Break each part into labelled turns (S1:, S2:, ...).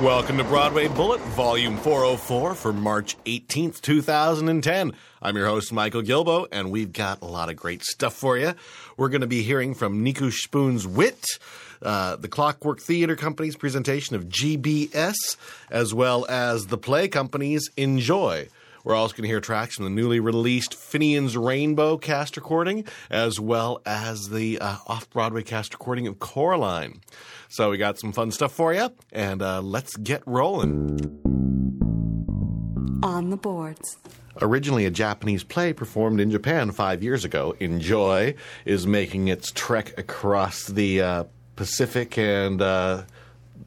S1: Welcome to Broadway Bullet, Volume 404 for March 18th, 2010. I'm your host, Michael Gilboe, and we've got a lot of great stuff for you. We're going to be hearing from Nico Spoon's Wit, uh, the Clockwork Theater Company's presentation of GBS, as well as the Play Company's Enjoy. We're also going to hear tracks from the newly released Finian's Rainbow cast recording, as well as the uh, off Broadway cast recording of Coraline. So we got some fun stuff for you, and uh, let's get rolling.
S2: On the boards.
S1: Originally a Japanese play performed in Japan five years ago, Enjoy is making its trek across the uh, Pacific and uh,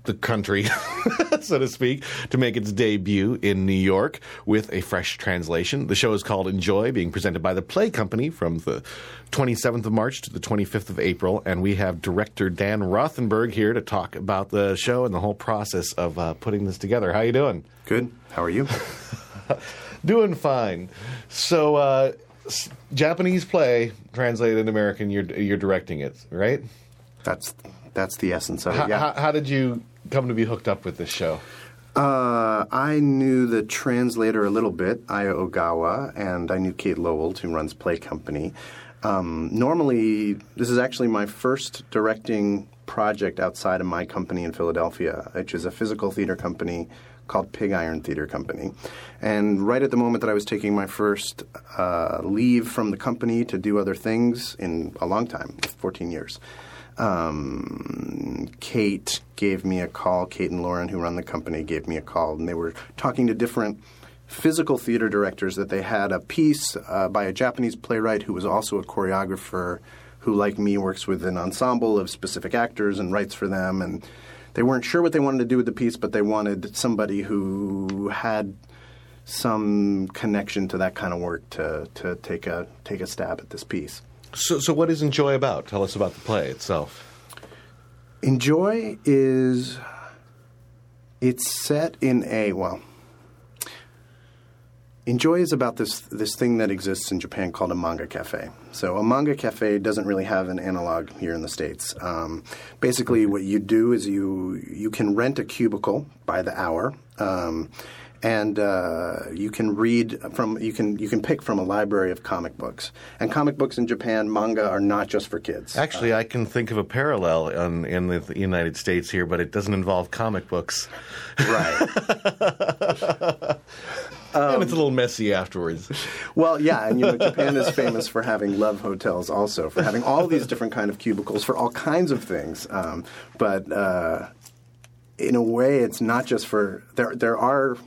S1: the country, so to speak, to make its debut in New York with a fresh translation. The show is called Enjoy, being presented by the Play Company from the 27th of March to the 25th of April. And we have director Dan Rothenberg here to talk about the show and the whole process of uh, putting this together. How are you doing?
S3: Good. How are you?
S1: Doing fine. So, uh, s- Japanese play translated in American. You're you're directing it, right?
S3: That's that's the essence of it.
S1: How,
S3: yeah.
S1: how, how did you come to be hooked up with this show?
S3: Uh, I knew the translator a little bit, Aya Ogawa, and I knew Kate Loewald, who runs Play Company. Um, normally, this is actually my first directing project outside of my company in Philadelphia, which is a physical theater company called Pig Iron Theater Company. And right at the moment that I was taking my first uh, leave from the company to do other things in a long time, 14 years, um, Kate gave me a call. Kate and Lauren, who run the company, gave me a call, and they were talking to different physical theater directors that they had a piece uh, by a Japanese playwright who was also a choreographer who, like me, works with an ensemble of specific actors and writes for them. And they weren't sure what they wanted to do with the piece, but they wanted somebody who had some connection to that kind of work to, to take a take a stab at this piece.
S1: So, so what is Enjoy about? Tell us about the play itself.
S3: Enjoy is it's set in a well. Enjoy is about this this thing that exists in Japan called a manga cafe. So a manga cafe doesn't really have an analog here in the states. Um, basically, what you do is you you can rent a cubicle by the hour. Um, and uh, you can read from you can you can pick from a library of comic books. And comic books in Japan, manga are not just for kids.
S1: Actually, I can think of a parallel in, in the United States here, but it doesn't involve comic books.
S3: Right.
S1: and it's a little messy afterwards.
S3: Well, yeah, and you know, Japan is famous for having love hotels, also for having all these different kind of cubicles for all kinds of things. Um, but uh, in a way, it's not just for there. There are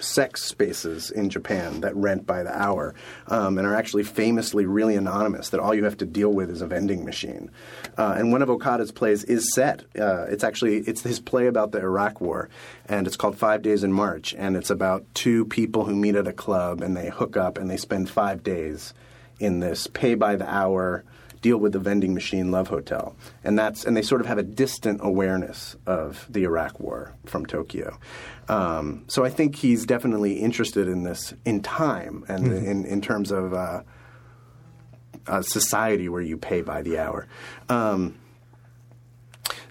S3: sex spaces in Japan that rent by the hour um, and are actually famously really anonymous. That all you have to deal with is a vending machine. Uh, and one of Okada's plays is set. Uh, it's actually it's his play about the Iraq War, and it's called Five Days in March, and it's about two people who meet at a club and they hook up and they spend five days in this pay by the hour deal with the vending machine love hotel and that's and they sort of have a distant awareness of the iraq war from tokyo um, so i think he's definitely interested in this in time and in, in terms of uh, a society where you pay by the hour um,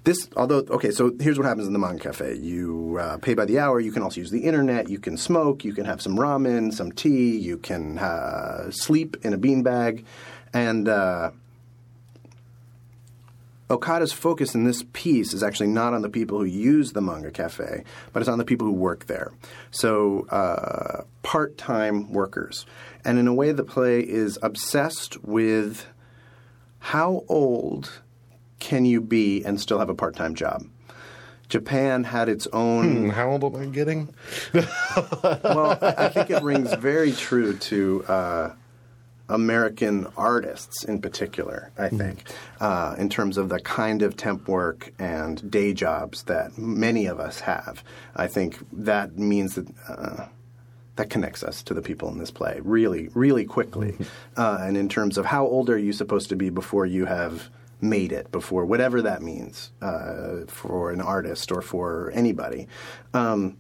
S3: this, although, okay, so here's what happens in the manga cafe. You uh, pay by the hour. You can also use the internet. You can smoke. You can have some ramen, some tea. You can uh, sleep in a beanbag. And uh, Okada's focus in this piece is actually not on the people who use the manga cafe, but it's on the people who work there. So, uh, part time workers. And in a way, the play is obsessed with how old can you be and still have a part time job? Japan had its own.
S1: Hmm, How old am I getting?
S3: well, I I think it rings very true to uh, American artists in particular, I think, uh, in terms of the kind of temp work and day jobs that many of us have. I think that means that. Uh, that connects us to the people in this play really, really quickly. Uh, and in terms of how old are you supposed to be before you have made it, before whatever that means uh, for an artist or for anybody. Um,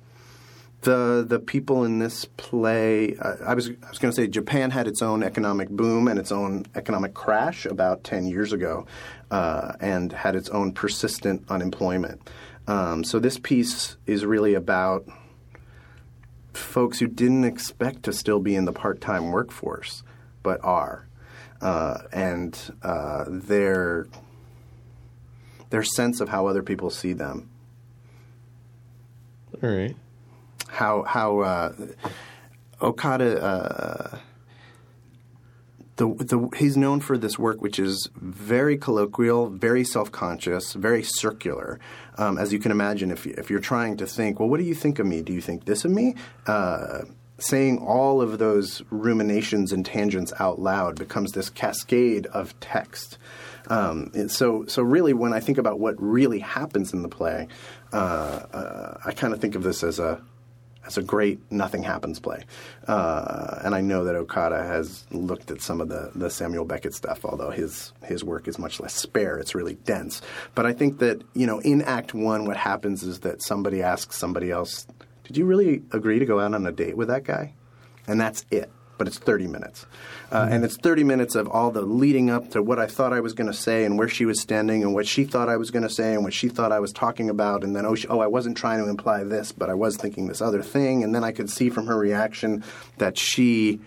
S3: the the people in this play, uh, I was I was going to say Japan had its own economic boom and its own economic crash about ten years ago, uh, and had its own persistent unemployment. Um, so this piece is really about folks who didn't expect to still be in the part time workforce, but are, uh, and uh, their their sense of how other people see them
S1: All right.
S3: How how uh, Okada uh, the the he's known for this work which is very colloquial, very self conscious, very circular. Um, as you can imagine, if you, if you're trying to think, well, what do you think of me? Do you think this of me? Uh, saying all of those ruminations and tangents out loud becomes this cascade of text. Um, so, so really, when I think about what really happens in the play, uh, uh, I kind of think of this as a as a great nothing happens play. Uh, and I know that Okada has looked at some of the, the Samuel Beckett stuff, although his his work is much less spare. It's really dense. But I think that you know, in Act One, what happens is that somebody asks somebody else, "Did you really agree to go out on a date with that guy?" And that's it. But it's 30 minutes. Uh, And it's 30 minutes of all the leading up to what I thought I was going to say and where she was standing and what she thought I was going to say and what she thought I was talking about. And then, oh, she, oh, I wasn't trying to imply this, but I was thinking this other thing. And then I could see from her reaction that she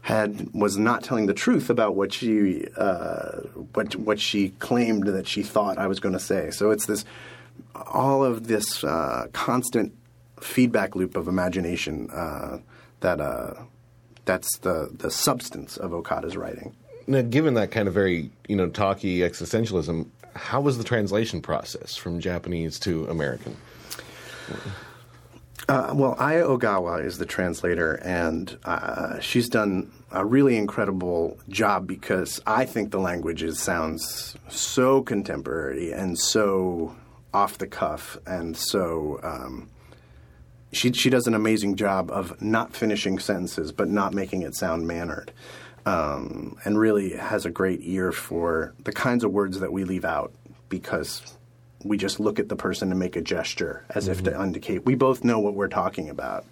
S3: had was not telling the truth about what she uh, what what she claimed that she thought I was going to say. So it's this all of this uh, constant feedback loop of imagination uh, that uh, that's the the substance of Okada's writing.
S1: Now, given that kind of very you know talky existentialism, how was the translation process from Japanese to American?
S3: Uh, well, Aya Ogawa is the translator, and uh, she's done a really incredible job because I think the language is, sounds so contemporary and so off the cuff, and so um, she she does an amazing job of not finishing sentences but not making it sound mannered, um, and really has a great ear for the kinds of words that we leave out because we just look at the person and make a gesture as if to indicate we both know what we're talking about.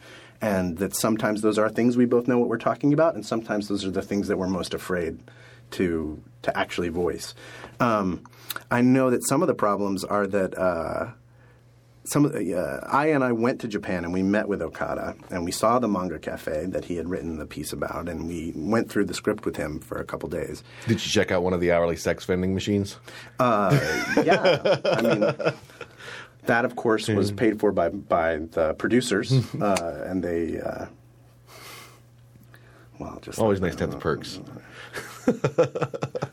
S3: And that sometimes those are things we both know what we're talking about, and sometimes those are the things that we're most afraid to to actually voice. Um, I know that some of the problems are that uh, some of uh, I and I went to Japan and we met with Okada and we saw the manga cafe that he had written the piece about, and we went through the script with him for a couple days.
S1: Did you check out one of the hourly sex vending machines?
S3: Uh, yeah, I mean, that of course was paid for by by the producers, uh, and they. Uh, well, just
S1: Always nice to have the perks.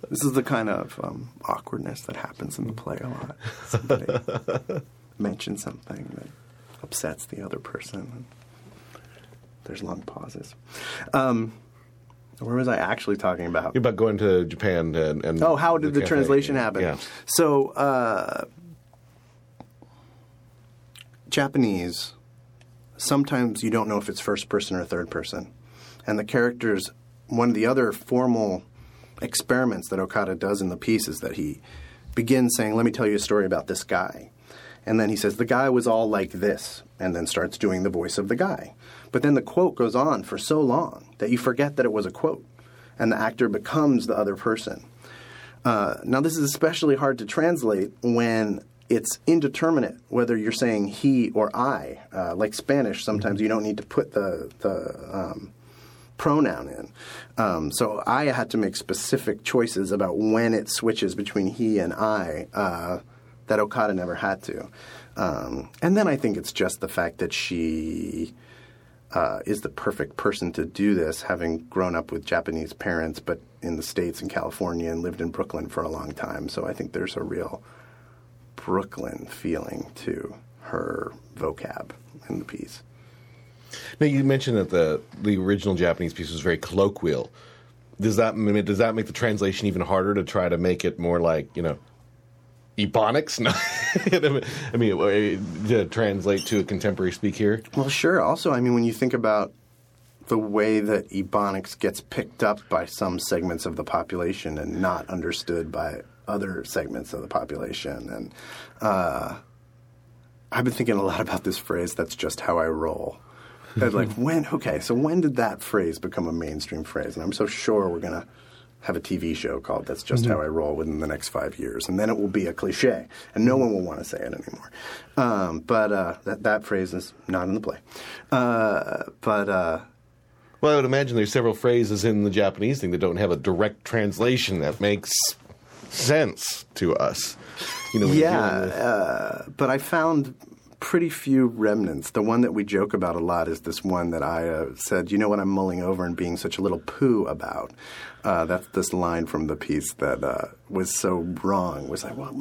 S3: This is the kind of um, awkwardness that happens in the play a lot. Mentions something that upsets the other person. There's long pauses. Um, where was I actually talking about?
S1: About going to Japan and, and
S3: Oh, how did the,
S1: cafe.
S3: translation happen?
S1: Yeah.
S3: So, uh, Japanese, sometimes you don't know if it's first person or third person. And the characters, one of the other formal experiments that Okada does in the piece is that he begins saying, Let me tell you a story about this guy. And then he says, The guy was all like this, and then starts doing the voice of the guy. But then the quote goes on for so long that you forget that it was a quote, and the actor becomes the other person. Uh, now, this is especially hard to translate when it's indeterminate whether you're saying he or I. Uh, like Spanish, sometimes you don't need to put the the um, pronoun in. Um, so I had to make specific choices about when it switches between he and I uh, that Okada never had to. Um, and then I think it's just the fact that she uh, is the perfect person to do this, having grown up with Japanese parents, but in the States in California and lived in Brooklyn for a long time. So I think there's a real Brooklyn feeling to her vocab in the piece.
S1: Now you mentioned that the the original Japanese piece was very colloquial. Does that does that make the translation even harder to try to make it more like you know ebonics? No, I mean uh, to translate to a contemporary speak here.
S3: Well, sure. Also, I mean, when you think about the way that ebonics gets picked up by some segments of the population and not understood by other segments of the population, and uh, I've been thinking a lot about this phrase. That's just how I roll. And like when? Okay, so when did that phrase become a mainstream phrase? And I'm so sure we're gonna have a TV show called "That's Just How I Roll" within the next five years, and then it will be a cliche, and no one will want to say it anymore. Um, but uh, that that phrase is not in the play. Uh, but uh,
S1: Well, I would imagine there's several phrases in the Japanese thing that don't have a direct translation that makes sense to us. You know,
S3: yeah,
S1: with-
S3: uh, but I found pretty few remnants. The one that we joke about a lot is this one that I uh, said, you know what I'm mulling over and being such a little poo about. Uh, that's this line from the piece that uh, was so wrong. Was like, well.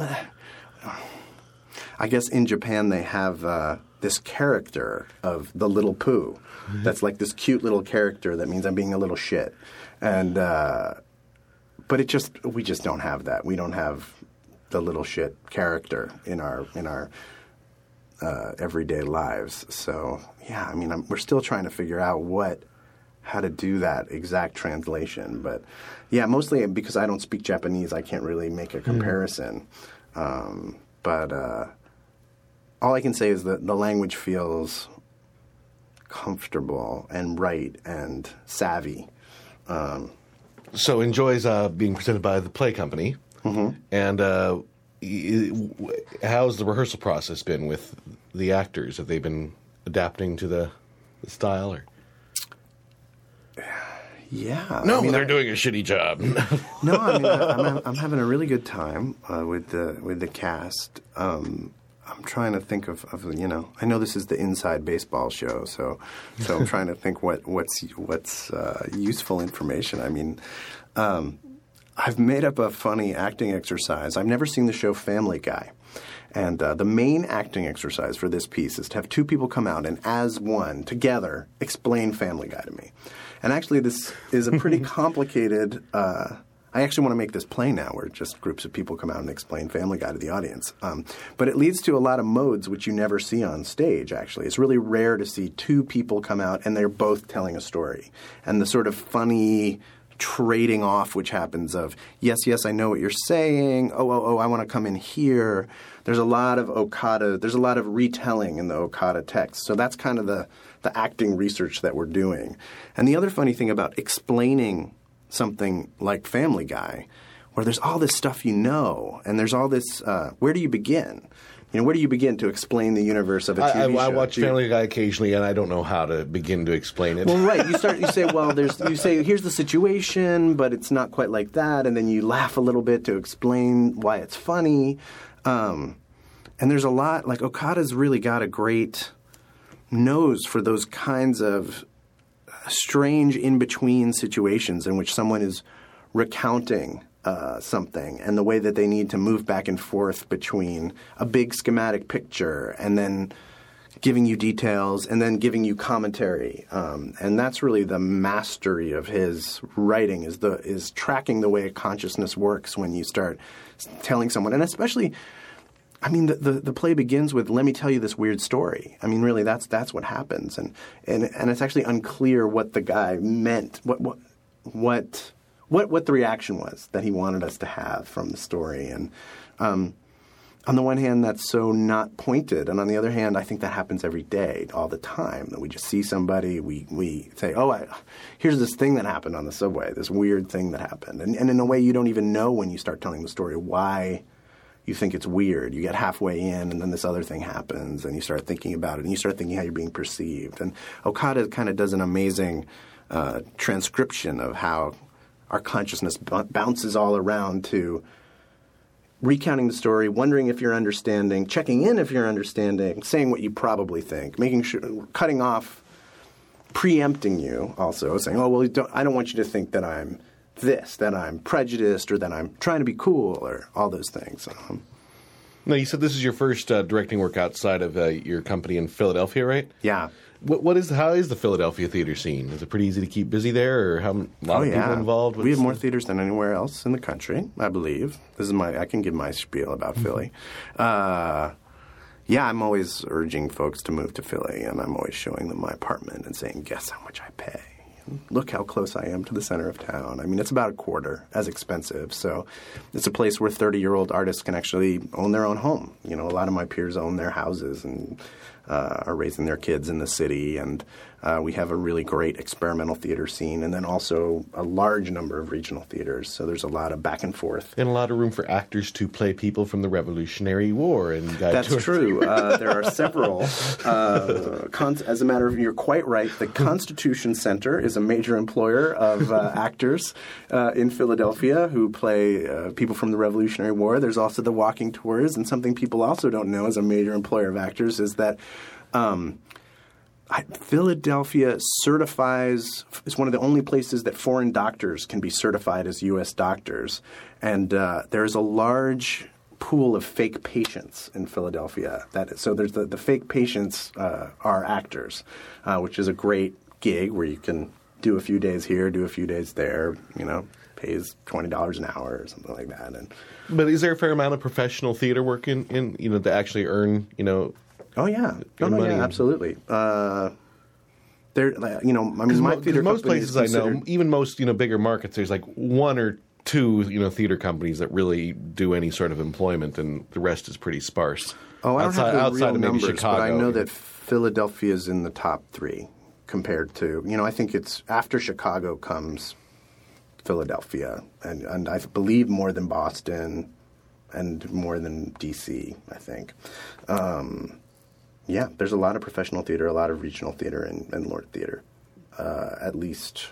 S3: I guess in Japan they have uh, this character of the little poo. That's like this cute little character that means I'm being a little shit, and uh, but it just we just don't have that. We don't have the little shit character in our in our uh, everyday lives. So yeah, I mean, I'm, we're still trying to figure out what how to do that exact translation. But yeah, mostly because I don't speak Japanese, I can't really make a comparison. Um, but uh, all I can say is that the language feels comfortable and right and savvy.
S1: so enjoys uh, being presented by the play company,
S3: Mm-hmm.
S1: and uh, how's the rehearsal process been with the actors? Have they been adapting to the, the style? Or
S3: Yeah.
S1: no,
S3: I mean,
S1: they're
S3: I-
S1: doing a shitty job.
S3: No, I mean, I, I'm, I'm having a really good time uh, with the with the cast. Um, I'm trying to think of, of you know, I know this is the inside baseball show, so so I'm trying to think what what's what's uh, useful information. I mean, um, I've made up a funny acting exercise. I've never seen the show Family Guy. And uh, the main acting exercise for this piece is to have two people come out and, as one, together, explain Family Guy to me. And actually, this is a pretty complicated. Uh, I actually want to make this play now, where just groups of people come out and explain Family Guy to the audience. Um, but it leads to a lot of modes which you never see on stage. Actually, it's really rare to see two people come out and they're both telling a story, and the sort of funny trading off which happens of yes yes i know what you're saying. Oh oh oh i want to come in here. There's a lot of okada there's a lot of retelling in the okada text. So that's kind of the the acting research that we're doing. And the other funny thing about explaining something like family guy where there's all this stuff you know and there's all this uh, where do you begin you know where do you begin to explain the universe of a TV
S1: I,
S3: show?
S1: I watch
S3: you-
S1: Family Guy occasionally, and I don't know how to begin to explain it.
S3: well, right. You start. You say, "Well, there's." You say, "Here's the situation," but it's not quite like that, and then you laugh a little bit to explain why it's funny. Um, and there's a lot. Like Okada's really got a great nose for those kinds of strange in between situations in which someone is recounting uh, something and the way that they need to move back and forth between a big schematic picture and then giving you details and then giving you commentary um, and that's really the mastery of his writing is the is tracking the way consciousness works when you start telling someone and especially I mean, the, the, the play begins with "Let me tell you this weird story." I mean, really, that's that's what happens, and and and it's actually unclear what the guy meant, what what what what what the reaction was that he wanted us to have from the story, and um, on the one hand, that's so not pointed, and on the other hand, I think that happens every day, all the time. That we just see somebody, we we say, "Oh, I, here's this thing that happened on the subway, this weird thing that happened," and, and in a way, you don't even know when you start telling the story why you think it's weird. You get halfway in, and then this other thing happens, and you start thinking about it, and you start thinking how you're being perceived. And Okada kind of does an amazing uh, transcription of how our consciousness b- bounces all around to recounting the story, wondering if you're understanding, checking in if you're understanding, saying what you probably think, making sure, cutting off, preempting you also, saying, oh, well, don't, I don't want you to think that I'm this, that I'm prejudiced, or that I'm trying to be cool, or all those things. Um,
S1: No, you said this is your first uh, directing work outside of uh, your company in Philadelphia, right?
S3: yeah.
S1: What, what is how is the Philadelphia theater scene? Is it pretty easy to keep busy there, or how a lot
S3: Oh
S1: of
S3: yeah,
S1: people involved?
S3: we have more theaters than anywhere else in the country, I believe. This is my I can give my spiel about Philly. Uh, yeah, I'm always urging folks to move to Philly, and I'm always showing them my apartment and saying, "Guess how much I pay." Look how close I am to the center of town. I mean, it's about a quarter as expensive. So, it's a place where 30 year old artists can actually own their own home. You know, a lot of my peers own their houses and uh, are raising their kids in the city, and uh, we have a really great experimental theater scene, and then also a large number of regional theaters. So there's a lot of back and forth.
S1: and a lot of room for actors to play people from the Revolutionary War and
S3: That's true. Uh, there are several. Uh, cons- as a matter of, you're quite right. The Constitution Center is a major employer of uh, actors uh, in Philadelphia who play uh, people from the Revolutionary War. There's also the walking tours, and something people also don't know as a major employer of actors is that. Um, I, Philadelphia certifies is one of the only places that foreign doctors can be certified as U.S. doctors, and uh, there's a large pool of fake patients in Philadelphia. That so there's the, the fake patients uh, are actors, uh, which is a great gig where you can do a few days here, do a few days there. You know, pays twenty dollars an hour or something like that, and
S1: But is there a fair amount of professional theater work in, in you know to actually earn you know
S3: Oh yeah, oh, no,
S1: money.
S3: yeah, absolutely. Uh, there, you know, I mean, my
S1: mo-
S3: theater
S1: most places I know, even most you know bigger markets, there's like one or two you know theater companies that really do any sort of employment, and the rest is pretty sparse.
S3: Oh, I don't
S1: outside,
S3: have the real
S1: of maybe
S3: numbers,
S1: Chicago.
S3: but I know that Philadelphia is in the top three compared to you know. I think it's after Chicago comes Philadelphia, and and I believe more than Boston, and more than DC. I think. Um, yeah, there's a lot of professional theater, a lot of regional theater, and, and Lord Theater. Uh, at least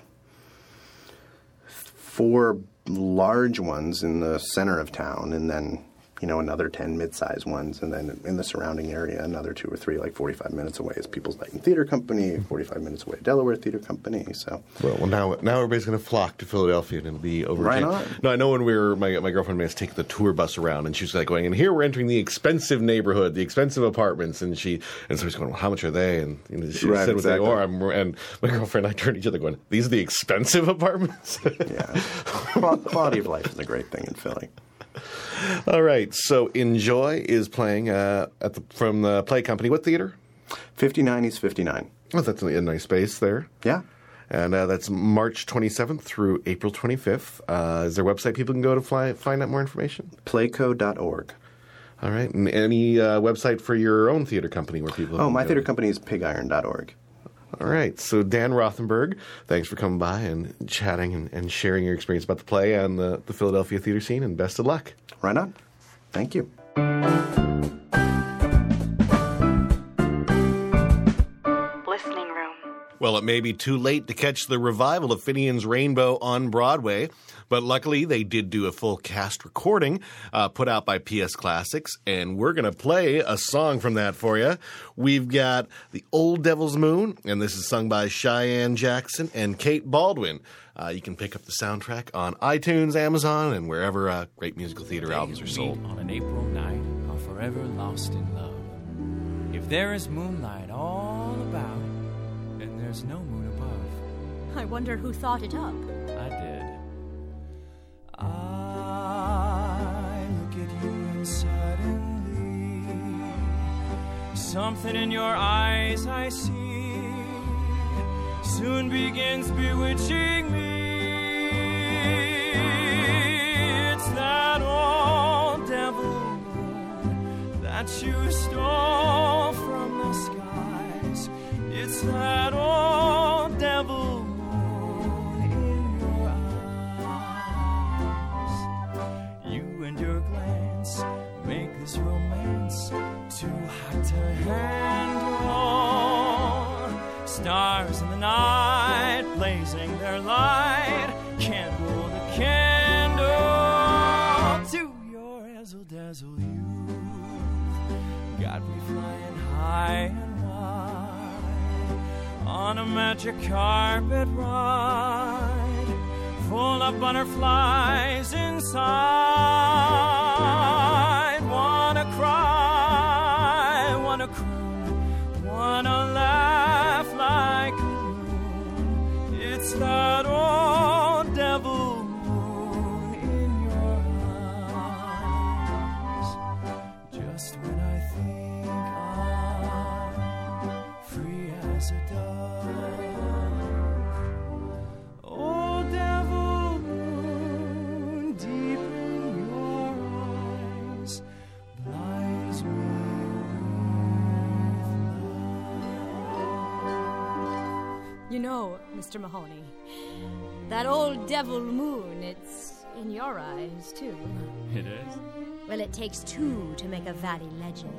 S3: four large ones in the center of town, and then you know another ten mid-sized ones, and then in the surrounding area another two or three, like forty-five minutes away, is People's Light and Theater Company. Forty-five minutes away, Delaware Theater Company. So
S1: Well, well, now now everybody's going to flock to Philadelphia, and it'll be over.
S3: Right on.
S1: No, I know when we were my my girlfriend made us take the tour bus around, and she was like going, and here we're entering the expensive neighborhood, the expensive apartments, and she and so she's going, well, how much are they? And you know, she
S3: Right,
S1: said what they
S3: exactly.
S1: are, and, and my girlfriend and I turned to each other going, these are the expensive apartments.
S3: yeah, Qual- quality of life is a great thing in Philly.
S1: All right, so Enjoy is playing uh, at the from the play company. What theater?
S3: Fifty-nine East Fifty-nine.
S1: Oh, that's a nice space there.
S3: Yeah.
S1: And uh, that's March 27th through April 25th. Uh, is there a website people can go to fly, find out more information?
S3: Playco.org.
S1: All right. And any uh, website for your own theater company where people?
S3: Oh, my theater company is pigiron.org.
S1: All right. So Dan Rothenberg, thanks for coming by and chatting and, and sharing your experience about the play and the, the Philadelphia theater scene. And best of luck.
S3: Right on. Thank you.
S4: Listening room.
S1: Well, it may be too late to catch the revival of Finian's Rainbow on Broadway, but luckily they did do a full cast recording uh, put out by PS Classics, and we're going to play a song from that for you. We've got The Old Devil's Moon, and this is sung by Cheyenne Jackson and Kate Baldwin. Uh, you can pick up the soundtrack on iTunes, Amazon, and wherever uh, great musical theater albums are sold.
S2: on an April night are forever lost in love. If there is moonlight all about, and there's no moon above,
S5: I wonder who thought it up.
S2: Something in your eyes I see soon begins bewitching me. It's that old devil that you stole from the skies. It's that magic carpet ride, full of butterflies inside.
S5: You know, Mr. Mahoney, that old devil moon, it's in your eyes, too.
S2: It is.
S5: Well, it takes two to make a valley legend.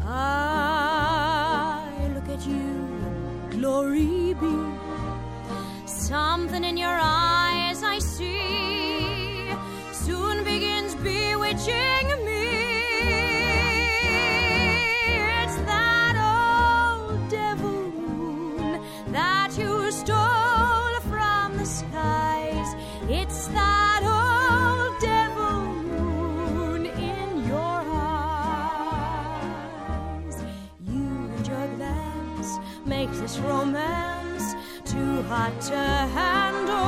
S5: I look at you, glory be. Something in your eyes I see soon begins bewitching me. Romance too hot to handle.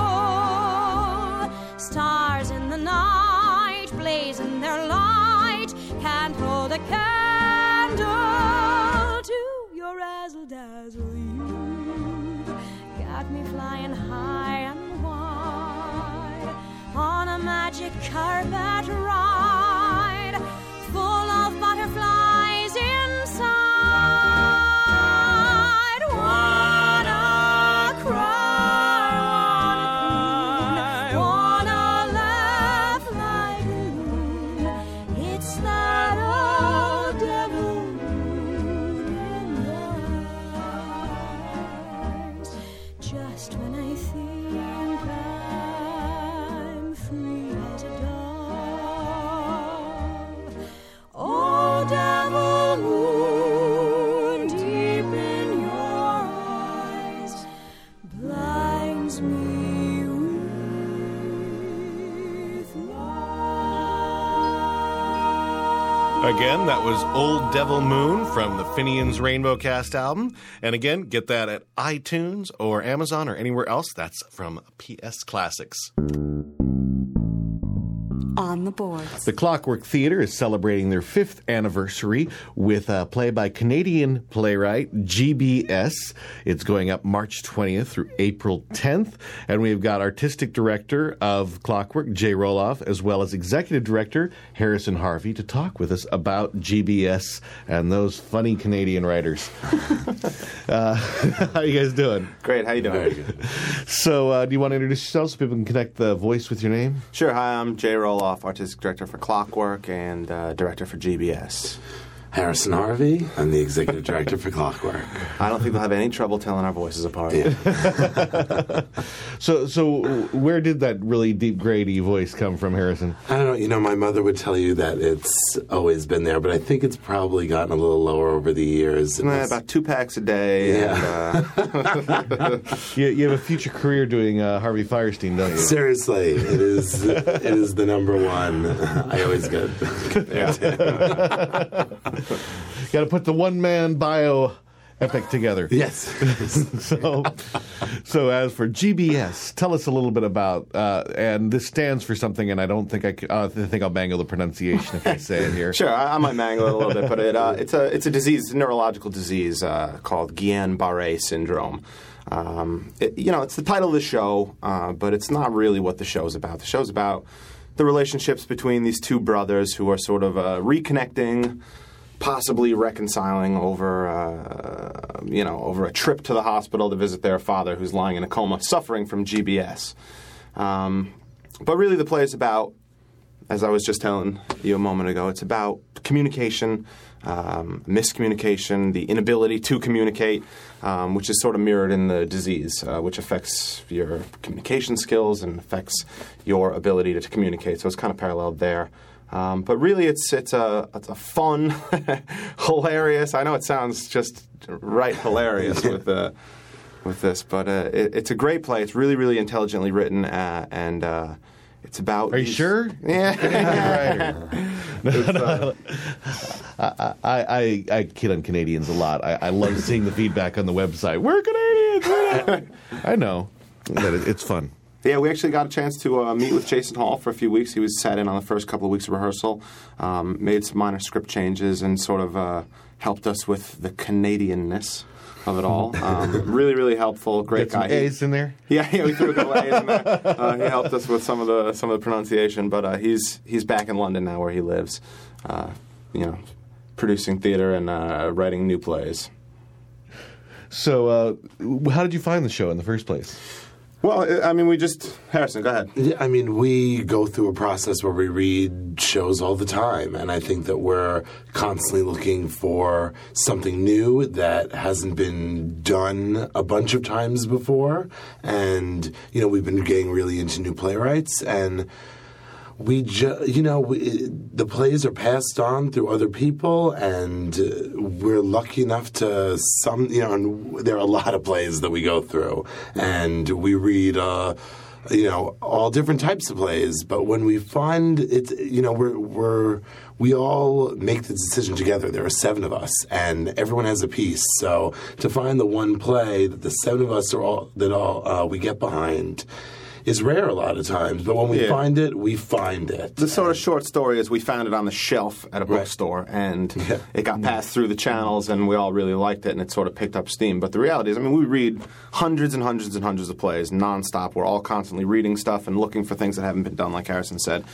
S5: Stars in the night, blazing their light, can't hold a candle to your razzle dazzle. You got me flying high and wide on a magic carpet ride,
S1: Again, that was Old Devil Moon from the Finian's Rainbow Cast album. And again, get that at iTunes or Amazon or anywhere else. That's from PS Classics.
S6: On the board.
S1: The Clockwork Theatre is celebrating their fifth anniversary with a play by Canadian playwright GBS. It's going up March 20th through April 10th. And we've got artistic director of Clockwork, Jay Roloff, as well as executive director Harrison Harvey to talk with us about GBS and those funny Canadian writers. uh, how you guys doing?
S3: Great. How you doing?
S1: So, uh, do you want to introduce yourself so people can connect the voice with your name?
S3: Sure. Hi, I'm Jay Roloff, artistic director for Clockwork and uh, director for GBS.
S7: Harrison Harvey. I'm the executive director for Clockwork.
S3: I don't think they'll have any trouble telling our voices apart.
S1: So, so where did that really deep, grady voice come from, Harrison?
S7: I don't know. You know, my mother would tell you that it's always been there, but I think it's probably gotten a little lower over the years.
S3: Eh,
S7: was-
S3: about two packs a day.
S7: Yeah.
S3: And, uh,
S1: You, you have a future career doing uh, Harvey Fierstein, don't you?
S7: Seriously, it is. it is the number one. I always get.
S1: Got to put the one man bio epic together.
S7: Yes.
S1: So, so as for GBS, tell us a little bit about, uh, and this stands for something, and I don't think I, uh, I think I'll mangle the pronunciation if I say it here.
S3: Sure, I, I might mangle it a little bit, but it, uh, it's a it's a disease, a neurological disease uh, called Guillain-Barré syndrome. Um, it, you know, it's the title of the show, uh, but it's not really what the show's about. The show's about the relationships between these two brothers who are sort of uh, reconnecting, possibly reconciling over uh, you know over a trip to the hospital to visit their father who's lying in a coma, suffering from GBS. Um, but really, the play is about
S6: as I was just telling you a moment ago, it's about communication, um, miscommunication, the inability to communicate, um, which is sort of mirrored in the disease, uh, which affects your communication skills and affects your ability to, communicate. So it's kind of paralleled there. Um, but really, it's it's a it's a fun, hilarious. I know it sounds just right hilarious with the with this, but uh, it, it's a great play. It's really really intelligently written, uh, and uh, it's about.
S1: Are you
S6: these-
S1: sure?
S6: Yeah. Uh,
S1: I, I, I kid on Canadians a lot. I, I love seeing the feedback on the website. We're Canadians. we're. I know. But it, it's fun.
S6: Yeah, we actually got a chance to uh, meet with Jason Hall for a few weeks. He was sat in on the first couple of weeks of rehearsal, um, made some minor script changes, and sort of uh, helped us with the Canadianness of it all. Um, really, really helpful. Great guy.
S1: A's in there.
S6: Yeah, yeah, we threw a couple A's in there. Uh, he helped us with some of the some of the pronunciation, but uh, he's he's back in London now, where he lives. Uh, you know, producing theater and uh, writing new plays.
S1: So, uh, how did you find the show in the first place?
S6: Well, I mean, we just Harrison, go ahead.
S7: Yeah, I mean, we go through a process where we read shows all the time, and I think that we're constantly looking for something new that hasn't been done a bunch of times before. And, you know, we've been getting really into new playwrights, and we just, you know we, the plays are passed on through other people and uh, we're lucky enough to some you know there are a lot of plays that we go through and we read uh you know all different types of plays. But when we find it you know we're we're we all make the decision together. There are seven of us and everyone has a piece. So to find the one play that the seven of us are all that all uh, we get behind is rare a lot of times, but when we
S6: Yeah.
S7: find it, we find it.
S6: The sort of short story is we found it on the shelf at a bookstore, and it got passed through the channels, and we all really liked it, and it sort of picked up steam. But the reality is, I mean, we read hundreds and hundreds and hundreds of plays nonstop. We're all constantly reading stuff and looking for things that haven't been done, like Harrison said.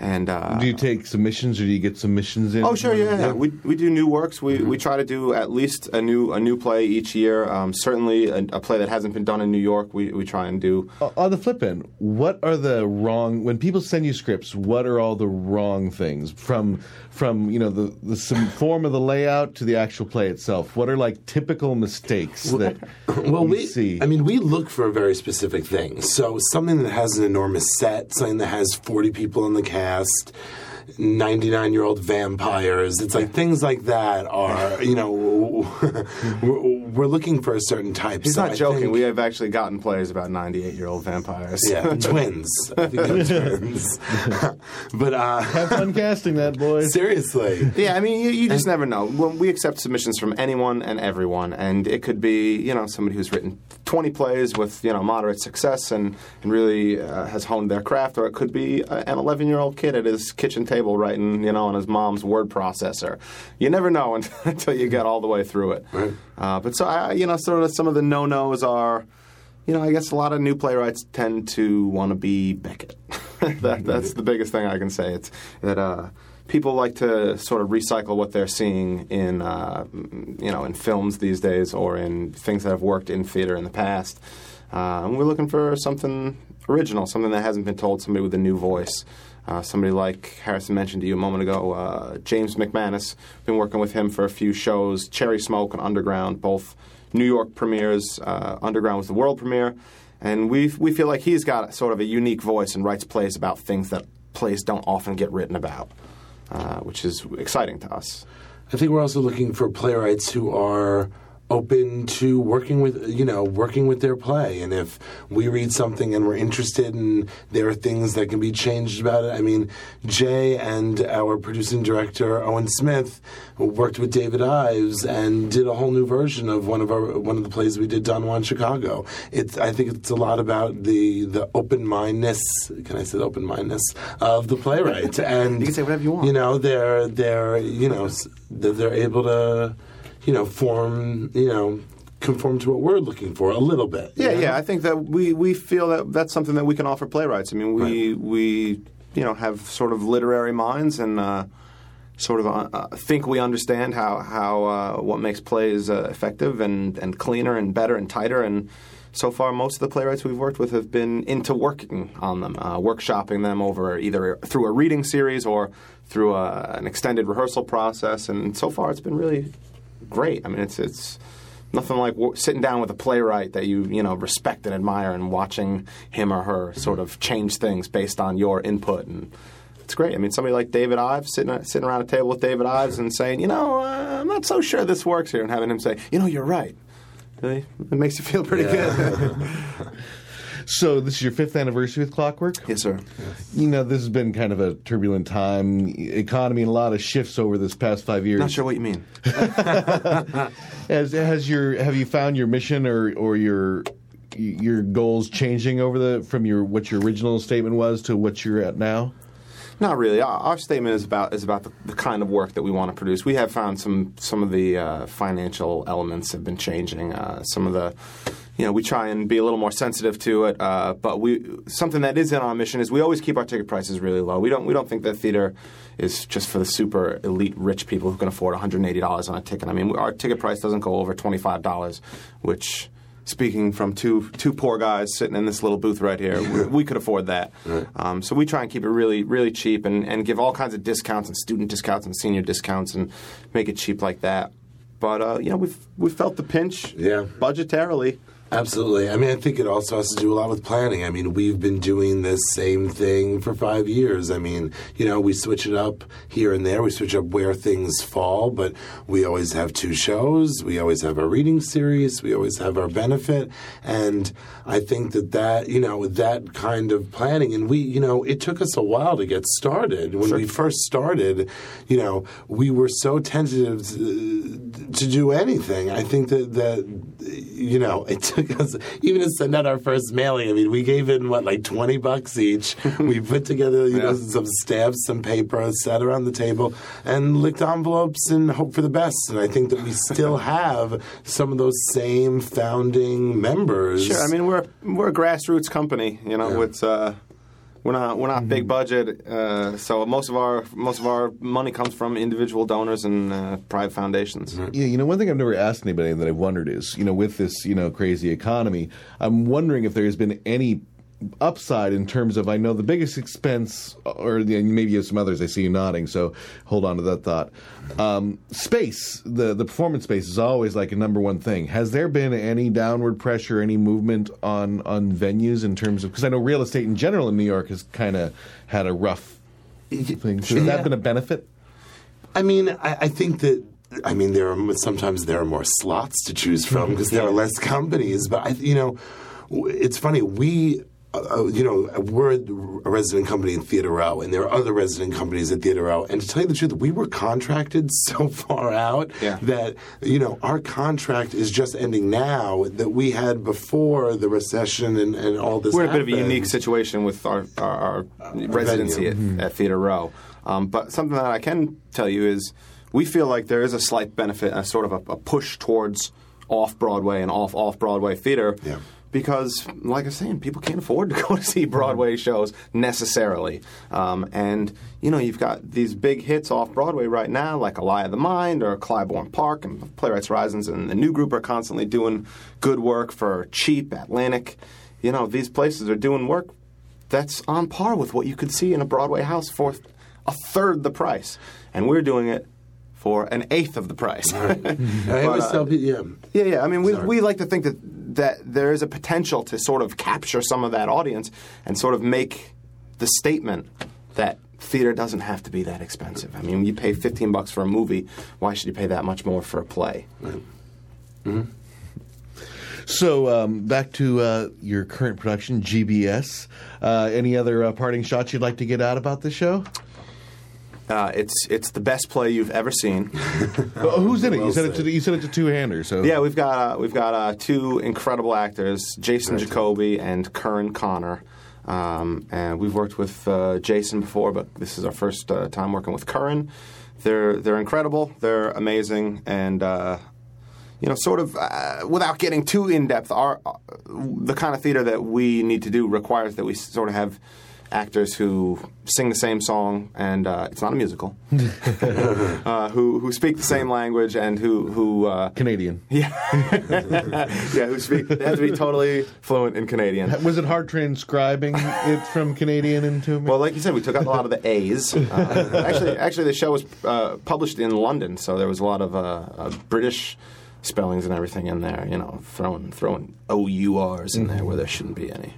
S6: And uh,
S1: Do you take submissions or do you get submissions in?
S6: Oh sure, yeah, yeah. We, we do new works. We, we try to do at least a new a new play each year. Um, certainly a, a play that hasn't been done in New York. We, we try and do.
S1: O- On the flip end, what are the wrong when people send you scripts? What are all the wrong things from from you know the the some form of the layout to the actual play itself? What are like typical mistakes that
S7: Well,
S1: you
S7: we
S1: see?
S7: I mean, we look for a very specific things. So something that has an enormous set, something that has forty people in the cast. 99 year old vampires. It's like things like that are, you know, we're, we're looking for a certain type.
S6: He's
S7: So
S6: not
S7: I
S6: joking.
S7: think-
S6: We have actually gotten plays about ninety eight year old vampires.
S7: yeah, twins. I think they're twins. but uh,
S1: Have fun casting that, boys.
S7: seriously.
S6: Yeah, I mean, you, you just never know. When we accept submissions from anyone and everyone, and it could be, you know, somebody who's written 20 plays with, you know, moderate success and, and really uh, has honed their craft, or it could be uh, an 11 year old kid at his kitchen table writing, you know, on his mom's word processor. You never know until you get all the way through it. Uh, but so, I, you know, sort of some of the no nos are. You know, I guess a lot of new playwrights tend to want to be Beckett. that, that's the biggest thing I can say. It's that uh, people like to sort of recycle what they're seeing in, uh, you know, in films these days or in things that have worked in theater in the past. Uh, and we're looking for something original, something that hasn't been told, somebody with a new voice. Uh, somebody like Harrison mentioned to you a moment ago, uh, James McManus. Been working with him for a few shows, Cherry Smoke and Underground, both New York premieres. Uh, Underground was the world premiere, and we we feel like he's got sort of a unique voice and writes plays about things that plays don't often get written about, uh, which is exciting to us.
S7: I think we're also looking for playwrights who are open to working with you know working with their play. And if we read something and we're interested and there are things that can be changed about it i mean jay and our producing director owen smith worked with david ives and did a whole new version of one of our one of the plays we did don juan chicago. It's i think it's a lot about the the open-mindedness can i say open-mindedness of the playwright. And
S6: You can say whatever you want.
S7: you know they're they're you know they're able to you know form you know conform to what we're looking for a little bit
S6: Yeah,
S7: know?
S6: yeah. I think that we, we feel that that's something that we can offer playwrights. I mean, we we you know have sort of literary minds, and uh, sort of uh, uh, think we understand how how uh, what makes plays uh, effective and and cleaner and better and tighter and. So far, most of the playwrights we've worked with have been into working on them, uh, workshopping them over either through a reading series or through a, an extended rehearsal process. And so far, it's been really great. I mean, it's it's nothing like w- sitting down with a playwright that you you know respect and admire and watching him or her sort of change things based on your input and. It's great. I mean, somebody like David Ives sitting sitting around a table with David Ives and saying, you know, uh, I'm not so sure this works here, and having him say, you know, you're right. Really, it makes you feel pretty good.
S1: So this is your fifth anniversary with Clockwork.
S6: yes, sir.
S1: You know, this has been kind of a turbulent time, economy, and a lot of shifts over this past five years.
S6: Not sure what you mean.
S1: Has, has your have you found your mission or or your your goals changing over the from your what your original statement was to what you're at now?
S6: Not really. Our, our statement is about is about the, the kind of work that we want to produce. We have found some some of the uh, financial elements have been changing. Uh, some of the you know we try and be a little more sensitive to it. Uh, but we something that is in our mission is we always keep our ticket prices really low. We don't we don't think that theater is just for the super elite rich people who can afford one hundred and eighty dollars on a ticket. I mean, our ticket price doesn't go over twenty five dollars, which speaking from two two poor guys sitting in this little booth right here, we, we could afford that. Um, so we try and keep it really really cheap and, and give all kinds of discounts and student discounts and senior discounts and make it cheap like that. But uh, you know we've we felt the pinch
S7: Yeah.
S6: budgetarily.
S7: Absolutely. I mean, I think it also has to do a lot with planning. I mean, we've been doing this same thing for five years. I mean, you know, we switch it up here and there. We switch up where things fall, but we always have two shows. We always have our reading series. We always have our benefit. And I think that that, you know, that kind of planning, and we, you know, it took us a while to get started. When we first started, you know, we were so tentative to, to do anything. I think that, that, you know, it us even to send out our first mailing. I mean, we gave in what like twenty bucks each. we put together, you know, some stamps, some paper, sat around the table, and licked envelopes and hoped for the best. And I think that we still have some of those same founding members.
S6: Sure. I mean, we're we're a grassroots company. You know, it's uh, we're not we're not big budget. Uh, so most of our most of our money comes from individual donors and uh, private foundations.
S1: Yeah, you know, one thing I've never asked anybody that I've wondered is, you know, with this, you know, crazy economy, I'm wondering if there has been any upside in terms of I know the biggest expense, or the, maybe you have some others. I see you nodding, so hold on to that thought. Um, space, the the performance space is always like a number one thing. Has there been any downward pressure, any movement on on venues in terms of because I know real estate in general in New York has kind of had a rough thing. So has that been a benefit?
S7: I mean, I, I think that. I mean, there are sometimes there are more slots to choose from because there are less companies. But I, you know, it's funny. We, uh, you know, we're a resident company in Theater Row, and there are other resident companies at Theater Row. And to tell you the truth, we were contracted so far out
S6: Yeah.
S7: that you know our contract is just ending now that we had before the recession and, and all this.
S6: We're in a bit of a unique situation with our our, our residency at, at Theater Row. Um, but something that I can tell you is we feel like there is a slight benefit, a sort of a, a push towards off Broadway and off off Broadway theater.
S7: Yeah.
S6: Because, like I was saying, people can't afford to go to see Broadway shows necessarily. Um, and, you know, you've got these big hits off Broadway right now, like A Lie of the Mind or Clybourne Park, and Playwrights Horizons and the New Group are constantly doing good work for cheap, Atlantic. You know, these places are doing work that's on par with what you could see in a Broadway house for a third the price. And we're doing it for an eighth of the price.
S7: I always
S6: uh,
S7: tell people, yeah.
S6: Yeah, yeah. I mean, we,
S7: Sorry.
S6: we like to think that that there is a potential to sort of capture some of that audience and sort of make the statement that theater doesn't have to be that expensive. I mean, you pay 15 bucks for a movie, why should you pay that much more for a play?
S1: So um, back to uh, your current production, GBS. Uh, any other uh, parting shots you'd like to get out about the show?
S6: Uh, it's it's the best play you've ever seen.
S1: Oh, who's in it? you said it to you said it to two hander. So
S6: Yeah, we've got uh, we've got uh, two incredible actors, Jason Jacoby and Curran Connor. Um, and we've worked with uh, Jason before, but this is our first uh, time working with Curran. They're they're incredible. They're amazing, and uh, you know, sort of uh, without getting too in depth, our uh, the kind of theater that we need to do requires that we sort of have actors who sing the same song, and uh, it's not a musical. uh, who who speak the same language and who who uh,
S1: Canadian.
S6: yeah yeah who speak they have to be totally fluent in Canadian.
S1: Was it hard transcribing it from Canadian into
S6: Well, like you said, we took out a lot of the A's. Uh, actually, actually, the show was uh, published in London, so there was a lot of uh, uh, British spellings and everything in there. You know, throwing throwing O U R's in there where there shouldn't be any.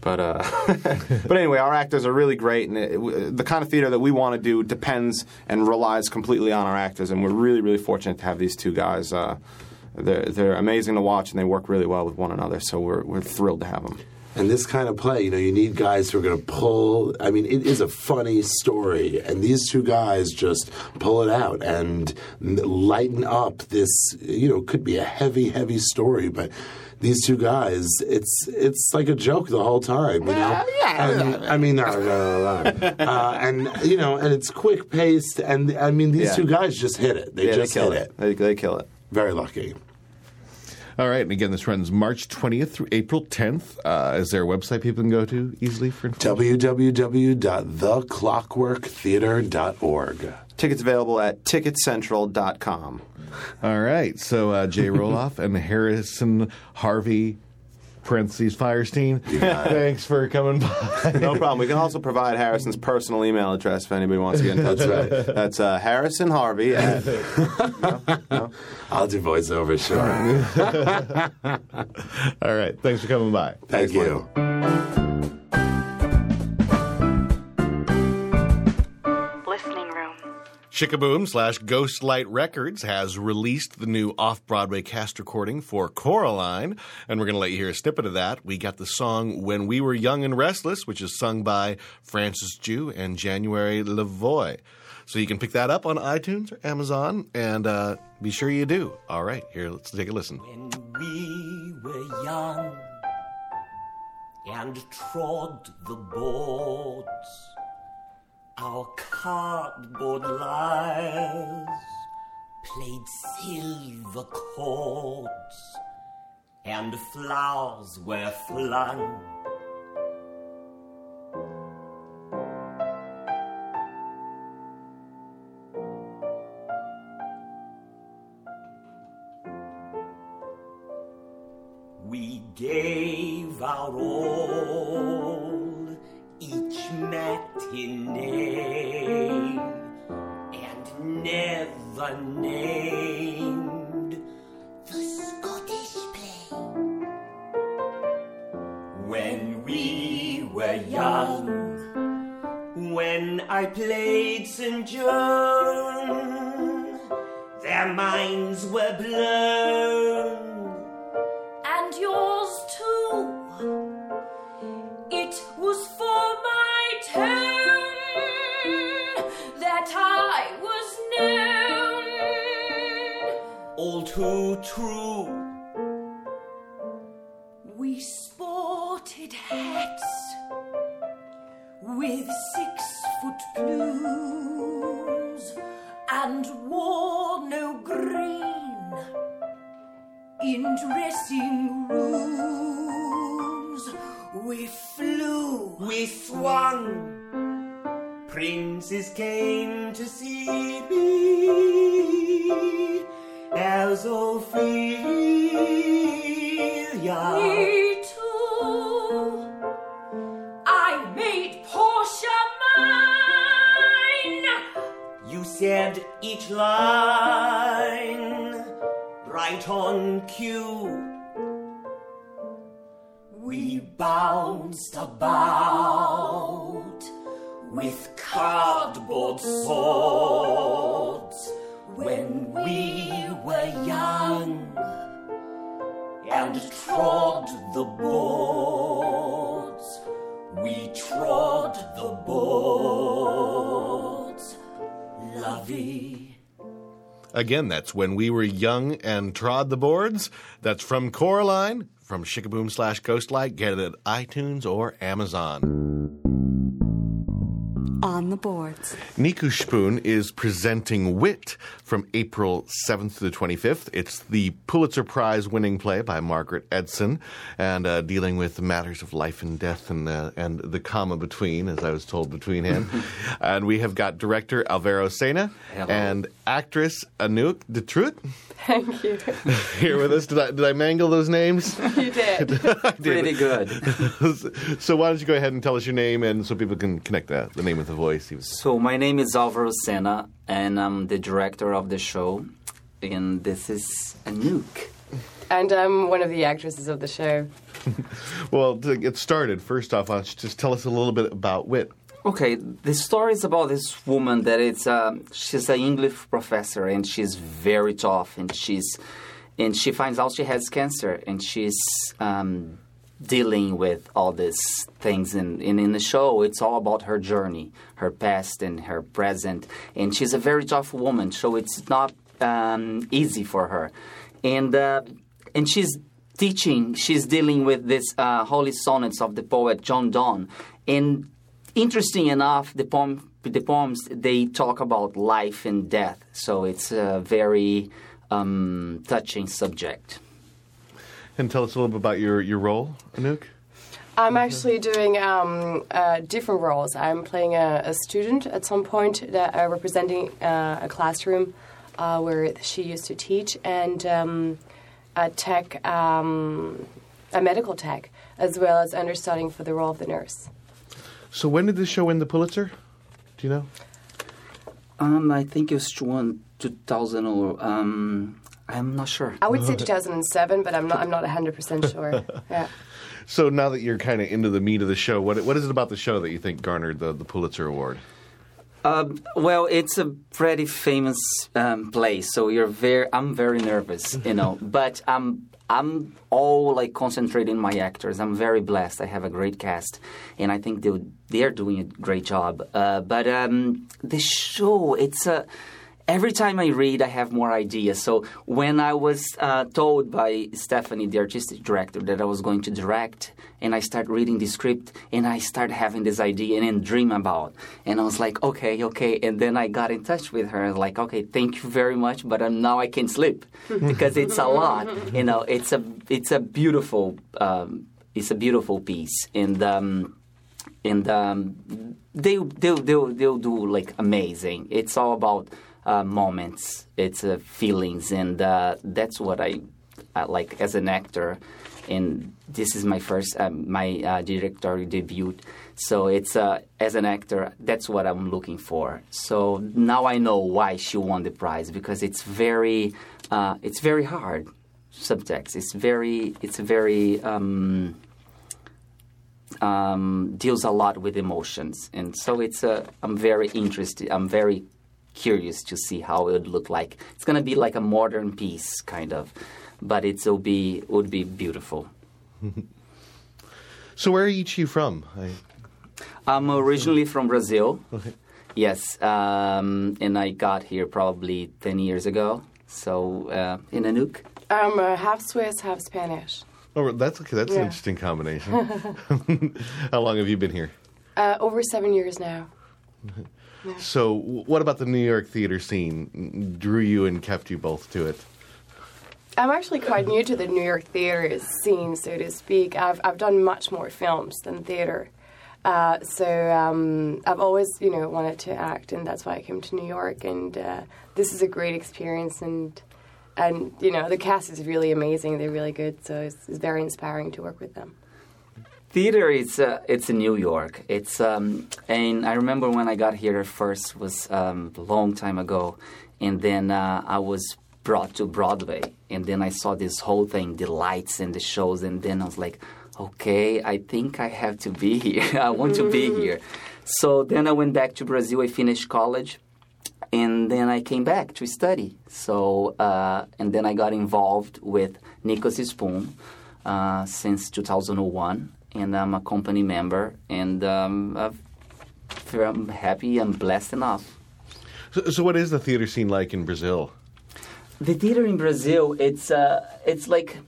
S6: But uh, but anyway, our actors are really great, and it, the kind of theater that we want to do depends and relies completely on our actors, and we're really really fortunate to have these two guys. Uh, they're they're amazing to watch, and they work really well with one another. So we're we're thrilled to have them.
S7: And this kind of play, you know, you need guys who are going to pull. I mean, it is a funny story, and these two guys just pull it out and lighten up this. You know, could be a heavy, heavy story, but these two guys, it's it's like a joke the whole time. You know, and, I mean, no, no, no, no. uh, and you know, and it's quick paced, and I mean, these
S6: Yeah.
S7: two guys just hit it. They
S6: yeah,
S7: just
S6: they kill
S7: hit
S6: it. They, they kill it.
S7: Very lucky.
S1: All right, and again, this runs March 20th through April 10th. Uh, is there a website people can go to easily for information?
S7: www.theclockworktheater.org.
S6: Tickets available at ticketcentral.com.
S1: All right, so uh, Jay Roloff and Harrison Harvey, parentheses Fierstein, thanks for coming by.
S6: No problem. We can also provide Harrison's personal email address if anybody wants to get in touch.
S7: That's
S6: with him. That's uh, Harrison Harvey at
S7: I'll do voiceover, sure.
S1: All right, thanks for coming by.
S7: Thank you.
S4: Listening
S1: Sh-K-Boom slash Ghostlight Records has released the new off Broadway cast recording for Coraline, and we're going to let you hear a snippet of that. We got the song When We Were Young and Restless, which is sung by Francis Jue and January LaVoy. So you can pick that up on iTunes or Amazon, and uh, be sure you do. All right, here, let's take a listen.
S8: When we were young and trod the boards, our cardboard lyres played silver chords, and flowers were flung. We gave our all
S5: in dressing rooms. We flew.
S8: We swung. Princes came to see me as Ophelia.
S5: Me too. I made Portia mine.
S8: You said each line right on cue. We bounced about with cardboard swords when we were young and trod the boards. We trod the boards. Lovey.
S1: Again, that's when we were young and trod the boards. That's from Coraline, from Sh-K-Boom slash Ghostlight. Get it at iTunes or Amazon.
S9: On on the boards.
S1: Nicu Spoon is presenting Wit from April 7th to the 25th. It's the Pulitzer Prize winning play by Margaret Edson and uh, dealing with matters of life and death and, uh, and the comma between, as I was told between hand. and we have got director Alvaro Sena
S10: Hello.
S1: and actress Anouk Detrut
S11: Thank you.
S1: here with us. Did I, did I mangle those names?
S11: You did.
S10: Pretty good.
S1: so why don't you go ahead and tell us your name and so people can connect that, the name with the voice.
S10: So my name is Alvaro Sena, and I'm the director of the show. And this is Anouk.
S11: And I'm one of the actresses of the show.
S1: Well, to get started, first off, why don't you just tell us a little bit about Wit?
S10: Okay, the story is about this woman that it's um, she's an English professor and she's very tough and she's and she finds out she has cancer and she's um, dealing with all these things and, and in the show. It's all about her journey, her past and her present. And she's a very tough woman so it's not um, easy for her. And uh, and she's teaching she's dealing with this uh, holy sonnets of the poet John Donne. And interesting enough, the poem, the poems they talk about life and death, so it's a very um, touching subject.
S1: And tell us a little bit about your, your role, Anouk.
S11: I'm actually doing um, uh, different roles. I'm playing a, a student at some point, that, uh, representing uh, a classroom uh, where she used to teach, and um, a tech, um, a medical tech, as well as understudying for the role of the nurse.
S1: So when did this show win the Pulitzer? Do you know?
S10: Um, I think it was one 2000 or um, I'm not sure.
S11: I would say 2007, but I'm not. I'm not 100 percent sure. Yeah.
S1: So now that you're kind of into the meat of the show, what what is it about the show that you think garnered the, the Pulitzer Award?
S10: Um, well, it's a pretty famous um, place, so you're very. I'm very nervous, you know. but I'm I'm all like concentrating my actors. I'm very blessed. I have a great cast, and I think they they are doing a great job. Uh, but um, the show, it's a. Every time I read, I have more ideas. So when I was uh, told by Stephanie, the artistic director, that I was going to direct, and I start reading the script, and I start having this idea and then dream about, and I was like, okay, okay. And then I got in touch with her. Was like, okay, thank you very much, but um, now I can sleep because it's a lot. You know, it's a it's a beautiful um, it's a beautiful piece, and. Um, and um, they they they'll, they'll do like amazing. It's all about uh, moments, it's uh, feelings, and uh, that's what I, I like as an actor. And this is my first um, my uh, directorial debut, so it's uh, as an actor that's what I'm looking for. So now I know why she won the prize because it's very uh, it's very hard subtext. It's very it's very. Um, um, deals a lot with emotions, and so it's a. I'm very interested. I'm very curious to see how it would look like. It's going to be like a modern piece, kind of, but it will be would be beautiful.
S1: so where are each of you from? I...
S10: I'm originally from Brazil. Okay. Yes, um, and I got here probably ten years ago. So uh, in Anouk.
S11: I'm uh, half Swiss, half Spanish.
S1: Oh, that's okay. That's
S11: Yeah.
S1: an interesting combination. How long have you been here?
S11: Uh, over seven years now.
S1: So, what about the New York theater scene drew you and kept you both to it?
S11: I'm actually quite new to the New York theater scene, so to speak. I've I've done much more films than theater, uh, so um, I've always you know wanted to act, and that's why I came to New York. And uh, this is a great experience, and and you know the cast is really amazing. They're really good, so it's, it's very inspiring to work with them.
S10: Theater, it's uh, it's in New York. It's um, and I remember when I got here first was um, a long time ago, and then uh, I was brought to Broadway, and then I saw this whole thing, the lights and the shows, and then I was like, okay, I think I have to be here. I want to be here. So then I went back to Brazil. I finished college, and then I came back to study. So uh, and then I got involved with Nicu's Spoon uh, since 2001, and I'm a company member, and um, I've- I'm happy and blessed enough.
S1: So, so what is the theater scene like in Brazil?
S10: The theater in Brazil, it's uh, it's like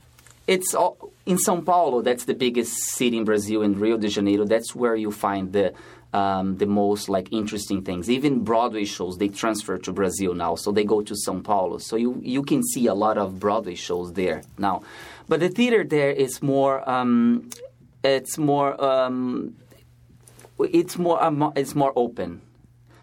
S10: it's all, in São Paulo. That's the biggest city in Brazil. In Rio de Janeiro, that's where you find the um, the most like interesting things. Even Broadway shows they transfer to Brazil now, so they go to São Paulo. So you you can see a lot of Broadway shows there now, but the theater there is more. Um, it's more. Um, it's more. Um, it's more open,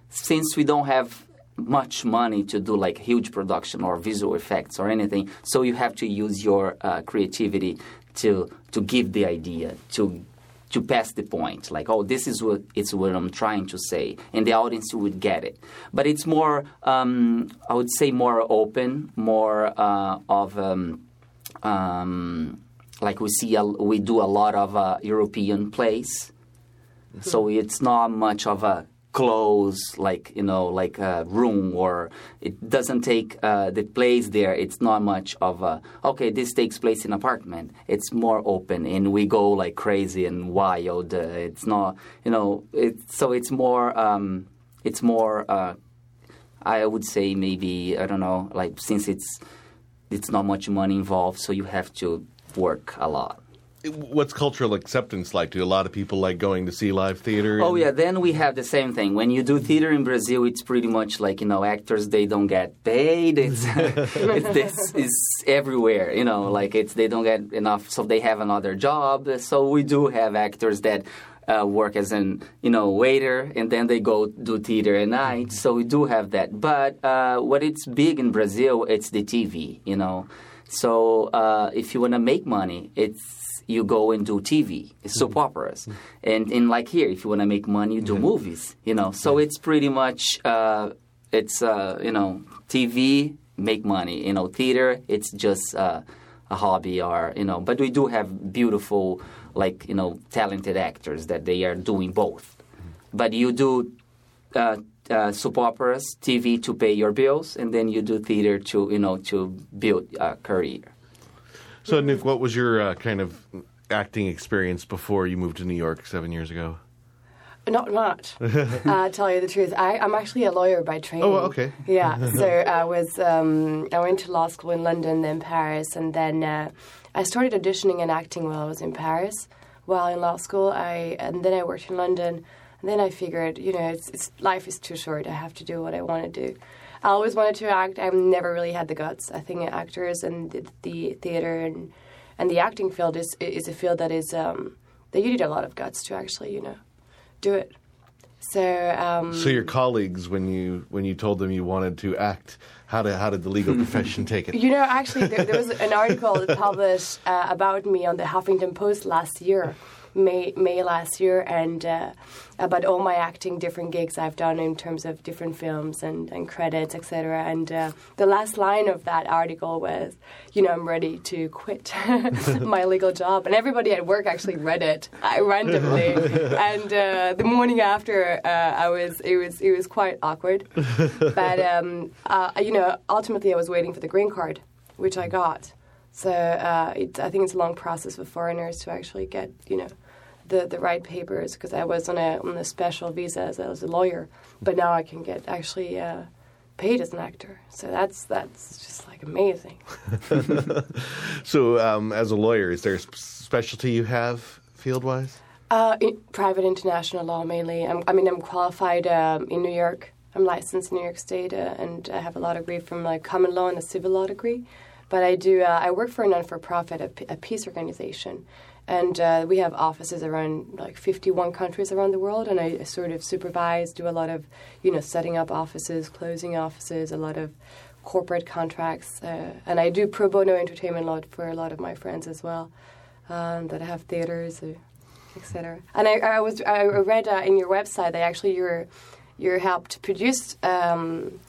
S10: since we don't have much money to do like huge production or visual effects or anything. So you have to use your uh, creativity to to give the idea to to pass the point like oh this is what it's what i'm trying to say and the audience would get it but it's more um, i would say more open more uh, of um, um, like we see a, we do a lot of uh, european plays. So it's not much of a close like you know like a room or it doesn't take uh, the place there. It's not much of a okay this takes place in apartment. It's more open and we go like crazy and wild. Uh, it's not you know it, so it's more um, it's more uh, i would say maybe i don't know like since it's it's not much money involved so you have to work a lot
S1: What's cultural acceptance like? Do a lot of people like going to see live theater?
S10: Oh yeah, then we have the same thing. When you do theater in Brazil, it's pretty much like you know actors they don't get paid. It's it's this is everywhere. You know, like it's they don't get enough, so they have another job. So we do have actors that. Uh, work as an you know waiter and then they go do theater at night so we do have that but uh, what it's big in brazil it's the tv you know so uh, if you want to make money it's you go and do TV, soap operas, and and like here, if you want to make money, you do movies. You know, so it's pretty much uh, it's uh, you know TV make money. You know, theater it's just uh, a hobby or you know, but we do have beautiful like you know talented actors that they are doing both. But you do. Uh, soap operas, TV to pay your bills, and then you do theater to you know to build a career.
S1: So, Nick, what was your uh, kind of acting experience before you moved to New York seven years ago?
S11: Not much. uh, tell you the truth, I, I'm actually a lawyer by training.
S1: Oh, okay.
S11: Yeah, so I was um, I went to law school in London, then Paris, and then uh, I started auditioning and acting while I was in Paris. While in law school, I and then I worked in London. And then I figured, you know, it's, it's life is too short. I have to do what I want to do. I always wanted to act. I've never really had the guts. I think actors and the, the theater and and the acting field is is a field that is um, that you need a lot of guts to actually, you know, do it. So, um,
S1: So your colleagues, when you when you told them you wanted to act, how did how did the legal profession take it?
S11: you know, actually, there, there was an article published uh, about me on the Huffington Post last year, May May last year, and uh, about all my acting, different gigs I've done in terms of different films and, and credits, etc. And uh, the last line of that article was, you know, I'm ready to quit my legal job, and everybody at work actually read it uh, randomly. and uh, the morning after, uh, I was it was it was quite awkward, but um, uh, you know, ultimately I was waiting for the green card, which I got. So uh, it, I think it's a long process for foreigners to actually get, you know, the, the right papers because I was on a on a special visa as, as a lawyer, but now I can get actually uh, paid as an actor. So that's that's just like amazing.
S1: So, um, as a lawyer, is there a specialty you have field wise?
S11: Uh, in private international law mainly. I'm, I mean, I'm qualified um, in New York. I'm licensed in New York State, uh, and I have a law degree from like common law and a civil law degree. But I do. Uh, I work for a non-for-profit, a, p- a peace organization, and uh, we have offices around like 51 countries around the world. And I sort of supervise, do a lot of, you know, setting up offices, closing offices, a lot of corporate contracts, uh, and I do pro bono entertainment law for a lot of my friends as well um, that have theaters, uh, etc. And I, I was I read uh, in your website that actually you're you're helped produce um,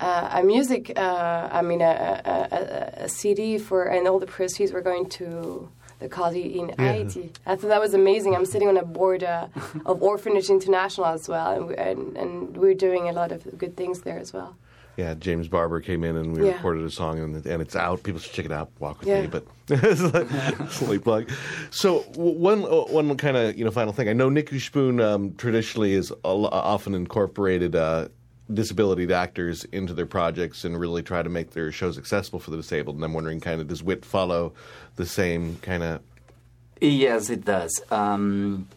S11: uh, a music, uh, I mean a, a, a, a CD for, and all the proceeds were going to the Kazi in Haiti. I thought that was amazing. I'm sitting on a board uh, of Orphanage International as well, and, we, and and we're doing a lot of good things there as well.
S1: Yeah, James Barber came in and we
S11: Yeah.
S1: recorded a song, and, and it's out. People should check it out. Walk with
S11: Yeah.
S1: me, but it's like sleep plug. So one uh, one kind of you know final thing. I know Nick Spoon um, traditionally is a often incorporated uh, disability actors into their projects and really try to make their shows accessible for the disabled. And I'm wondering, kind of, does Wit follow the same kind of?
S10: Yes, it does. Um,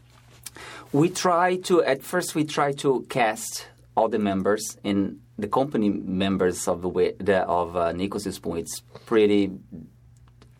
S10: We try to at first we try to cast all the members in the company members of the, of uh, Spoon. It's pretty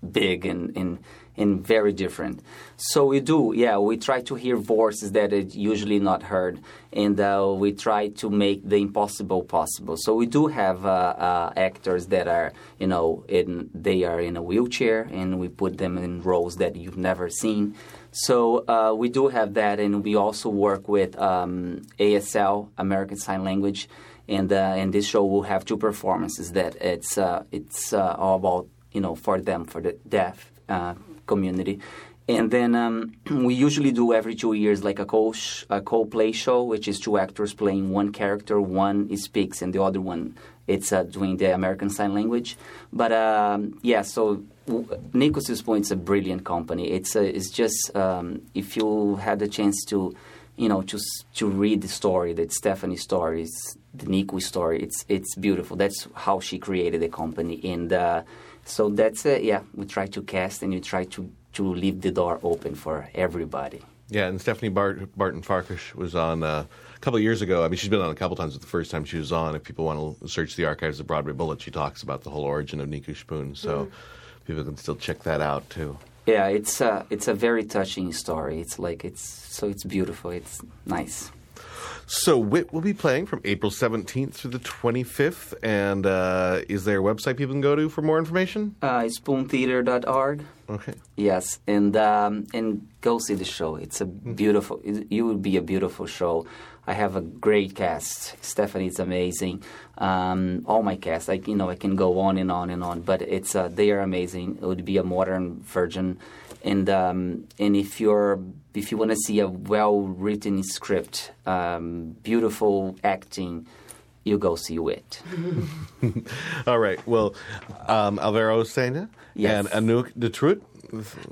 S10: big and, and and very different. So we do, yeah, we try to hear voices that are usually not heard, and uh, we try to make the impossible possible. So we do have uh, uh, actors that are, you know, in they are in a wheelchair, and we put them in roles that you've never seen. So uh, we do have that, and we also work with um, ASL, American Sign Language, and uh, and this show will have two performances that it's uh, it's uh, all about you know for them for the deaf uh, community. And then um, we usually do every two years like a co a co play show, which is two actors playing one character. One speaks and the other one it's uh, doing the American Sign Language. But um, yeah, so Nicu's Spoon is a brilliant company. It's a, it's just um, if you had the chance to, you know, to to read the story, that Stephanie story, the Nico story. It's it's beautiful. That's how she created the company, and uh, so that's uh, yeah. We try to cast and we try to to leave the door open for everybody.
S1: Yeah, and Stephanie Bart- Barton Farcas was on uh, a couple of years ago. I mean, she's been on a couple times. But the first time she was on, if people want to search the archives of Broadway Bullet, she talks about the whole origin of Nicu Spoon. So people can still check that out too.
S10: Yeah, it's a it's a very touching story. It's like it's so it's beautiful. It's nice.
S1: So Wit will be playing from April 17th through the 25th. And uh, is there a website people can go to for more information?
S10: Uh, spoontheater.org.
S1: Okay.
S10: Yes, and um, and go see the show. It's a beautiful. It, it would be a beautiful show. I have a great cast. Stephanie's amazing. Um, all my cast, like you know, I can go on and on and on. But it's uh, they are amazing. It would be a modern version, and um, and if you're if you want to see a well written script, um, beautiful acting, you go see it.
S1: All right. Well, um, Alvaro Sena
S10: Yes.
S1: and Anouk Detroit.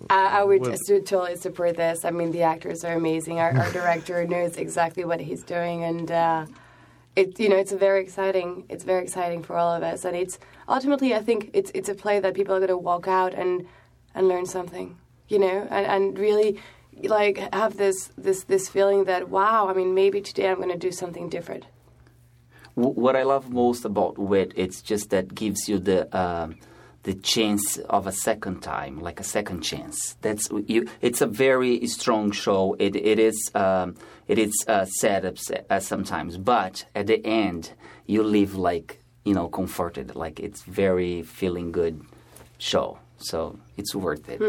S11: I, I would
S1: What-
S11: totally support this. I mean, the actors are amazing. Our, our director knows exactly what he's doing, and uh, it you know it's very exciting. It's very exciting for all of us, and it's ultimately I think it's it's a play that people are going to walk out and and learn something, you know, and, and really like have this this this feeling that wow, I mean, maybe today I'm going to do something different.
S10: What I love most about wit, it's just that gives you the um, the chance of a second time, like a second chance. That's you. It's a very strong show. It it is um, it is uh, set up uh, sometimes, but at the end you leave like you know comforted, like it's very feeling good show. So it's worth it.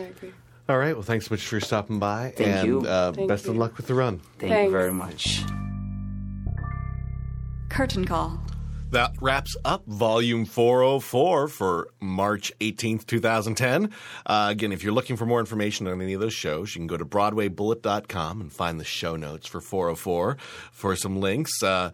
S11: I agree.
S1: All right. Well, thanks so much for stopping by.
S10: Thank
S1: and,
S10: you.
S1: Uh,
S11: Thank
S1: best of luck with the run.
S10: Thank
S11: Thanks.
S10: you very much.
S9: Curtain call.
S1: That wraps up volume 404 for March 18th, 2010. Uh, again, if you're looking for more information on any of those shows, you can go to BroadwayBullet.com and find the show notes for 404 for some links. Uh,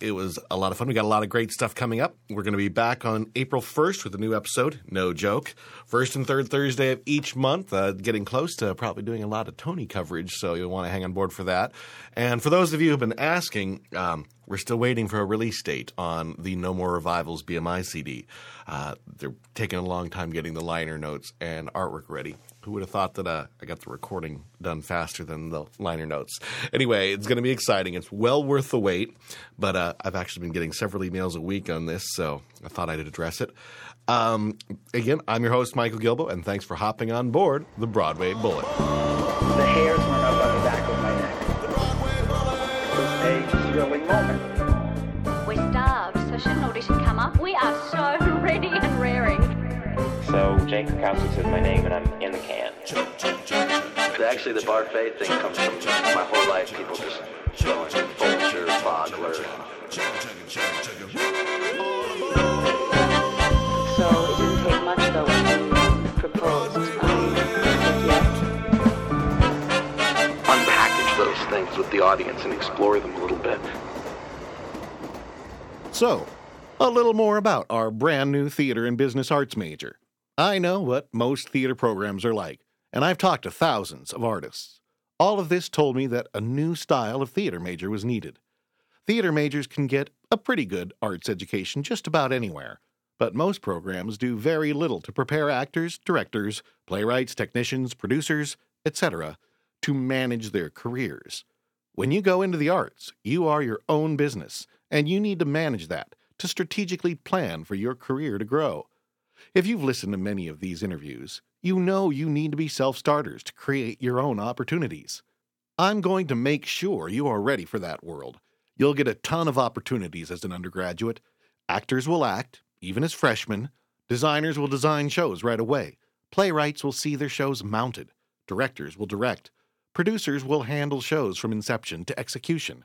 S1: it was a lot of fun. We got a lot of great stuff coming up. We're going to be back on April 1st with a new episode, no joke. First and third Thursday of each month, uh, getting close to probably doing a lot of Tony coverage, so you'll want to hang on board for that. And for those of you who've been asking, um, we're still waiting for a release date on the No More Revivals BMI CD. Uh, they're taking a long time getting the liner notes and artwork ready. Who would have thought that uh, I got the recording done faster than the liner notes? Anyway, it's going to be exciting. It's well worth the wait, but uh, I've actually been getting several emails a week on this, so I thought I'd address it. Um, again, I'm your host, Michael Gilboe, and thanks for hopping on board the Broadway Bullet.
S12: The hairs went up
S13: Jake Kowski is my name, and I'm in the can.
S14: Actually, the Barfay thing comes from my whole life. People just throwing vulture, bogler.
S4: So it didn't take much though when you proposed. Um,
S14: Unpackage those things with the audience and explore them a little bit.
S1: So, a little more about our brand new theater and business arts major. I know what most theater programs are like, and I've talked to thousands of artists. All of this told me that a new style of theater major was needed. Theater majors can get a pretty good arts education just about anywhere, but most programs do very little to prepare actors, directors, playwrights, technicians, producers, etc., to manage their careers. When you go into the arts, you are your own business, and you need to manage that to strategically plan for your career to grow. If you've listened to many of these interviews, you know you need to be self starters to create your own opportunities. I'm going to make sure you are ready for that world. You'll get a ton of opportunities as an undergraduate. Actors will act, even as freshmen. Designers will design shows right away. Playwrights will see their shows mounted. Directors will direct. Producers will handle shows from inception to execution.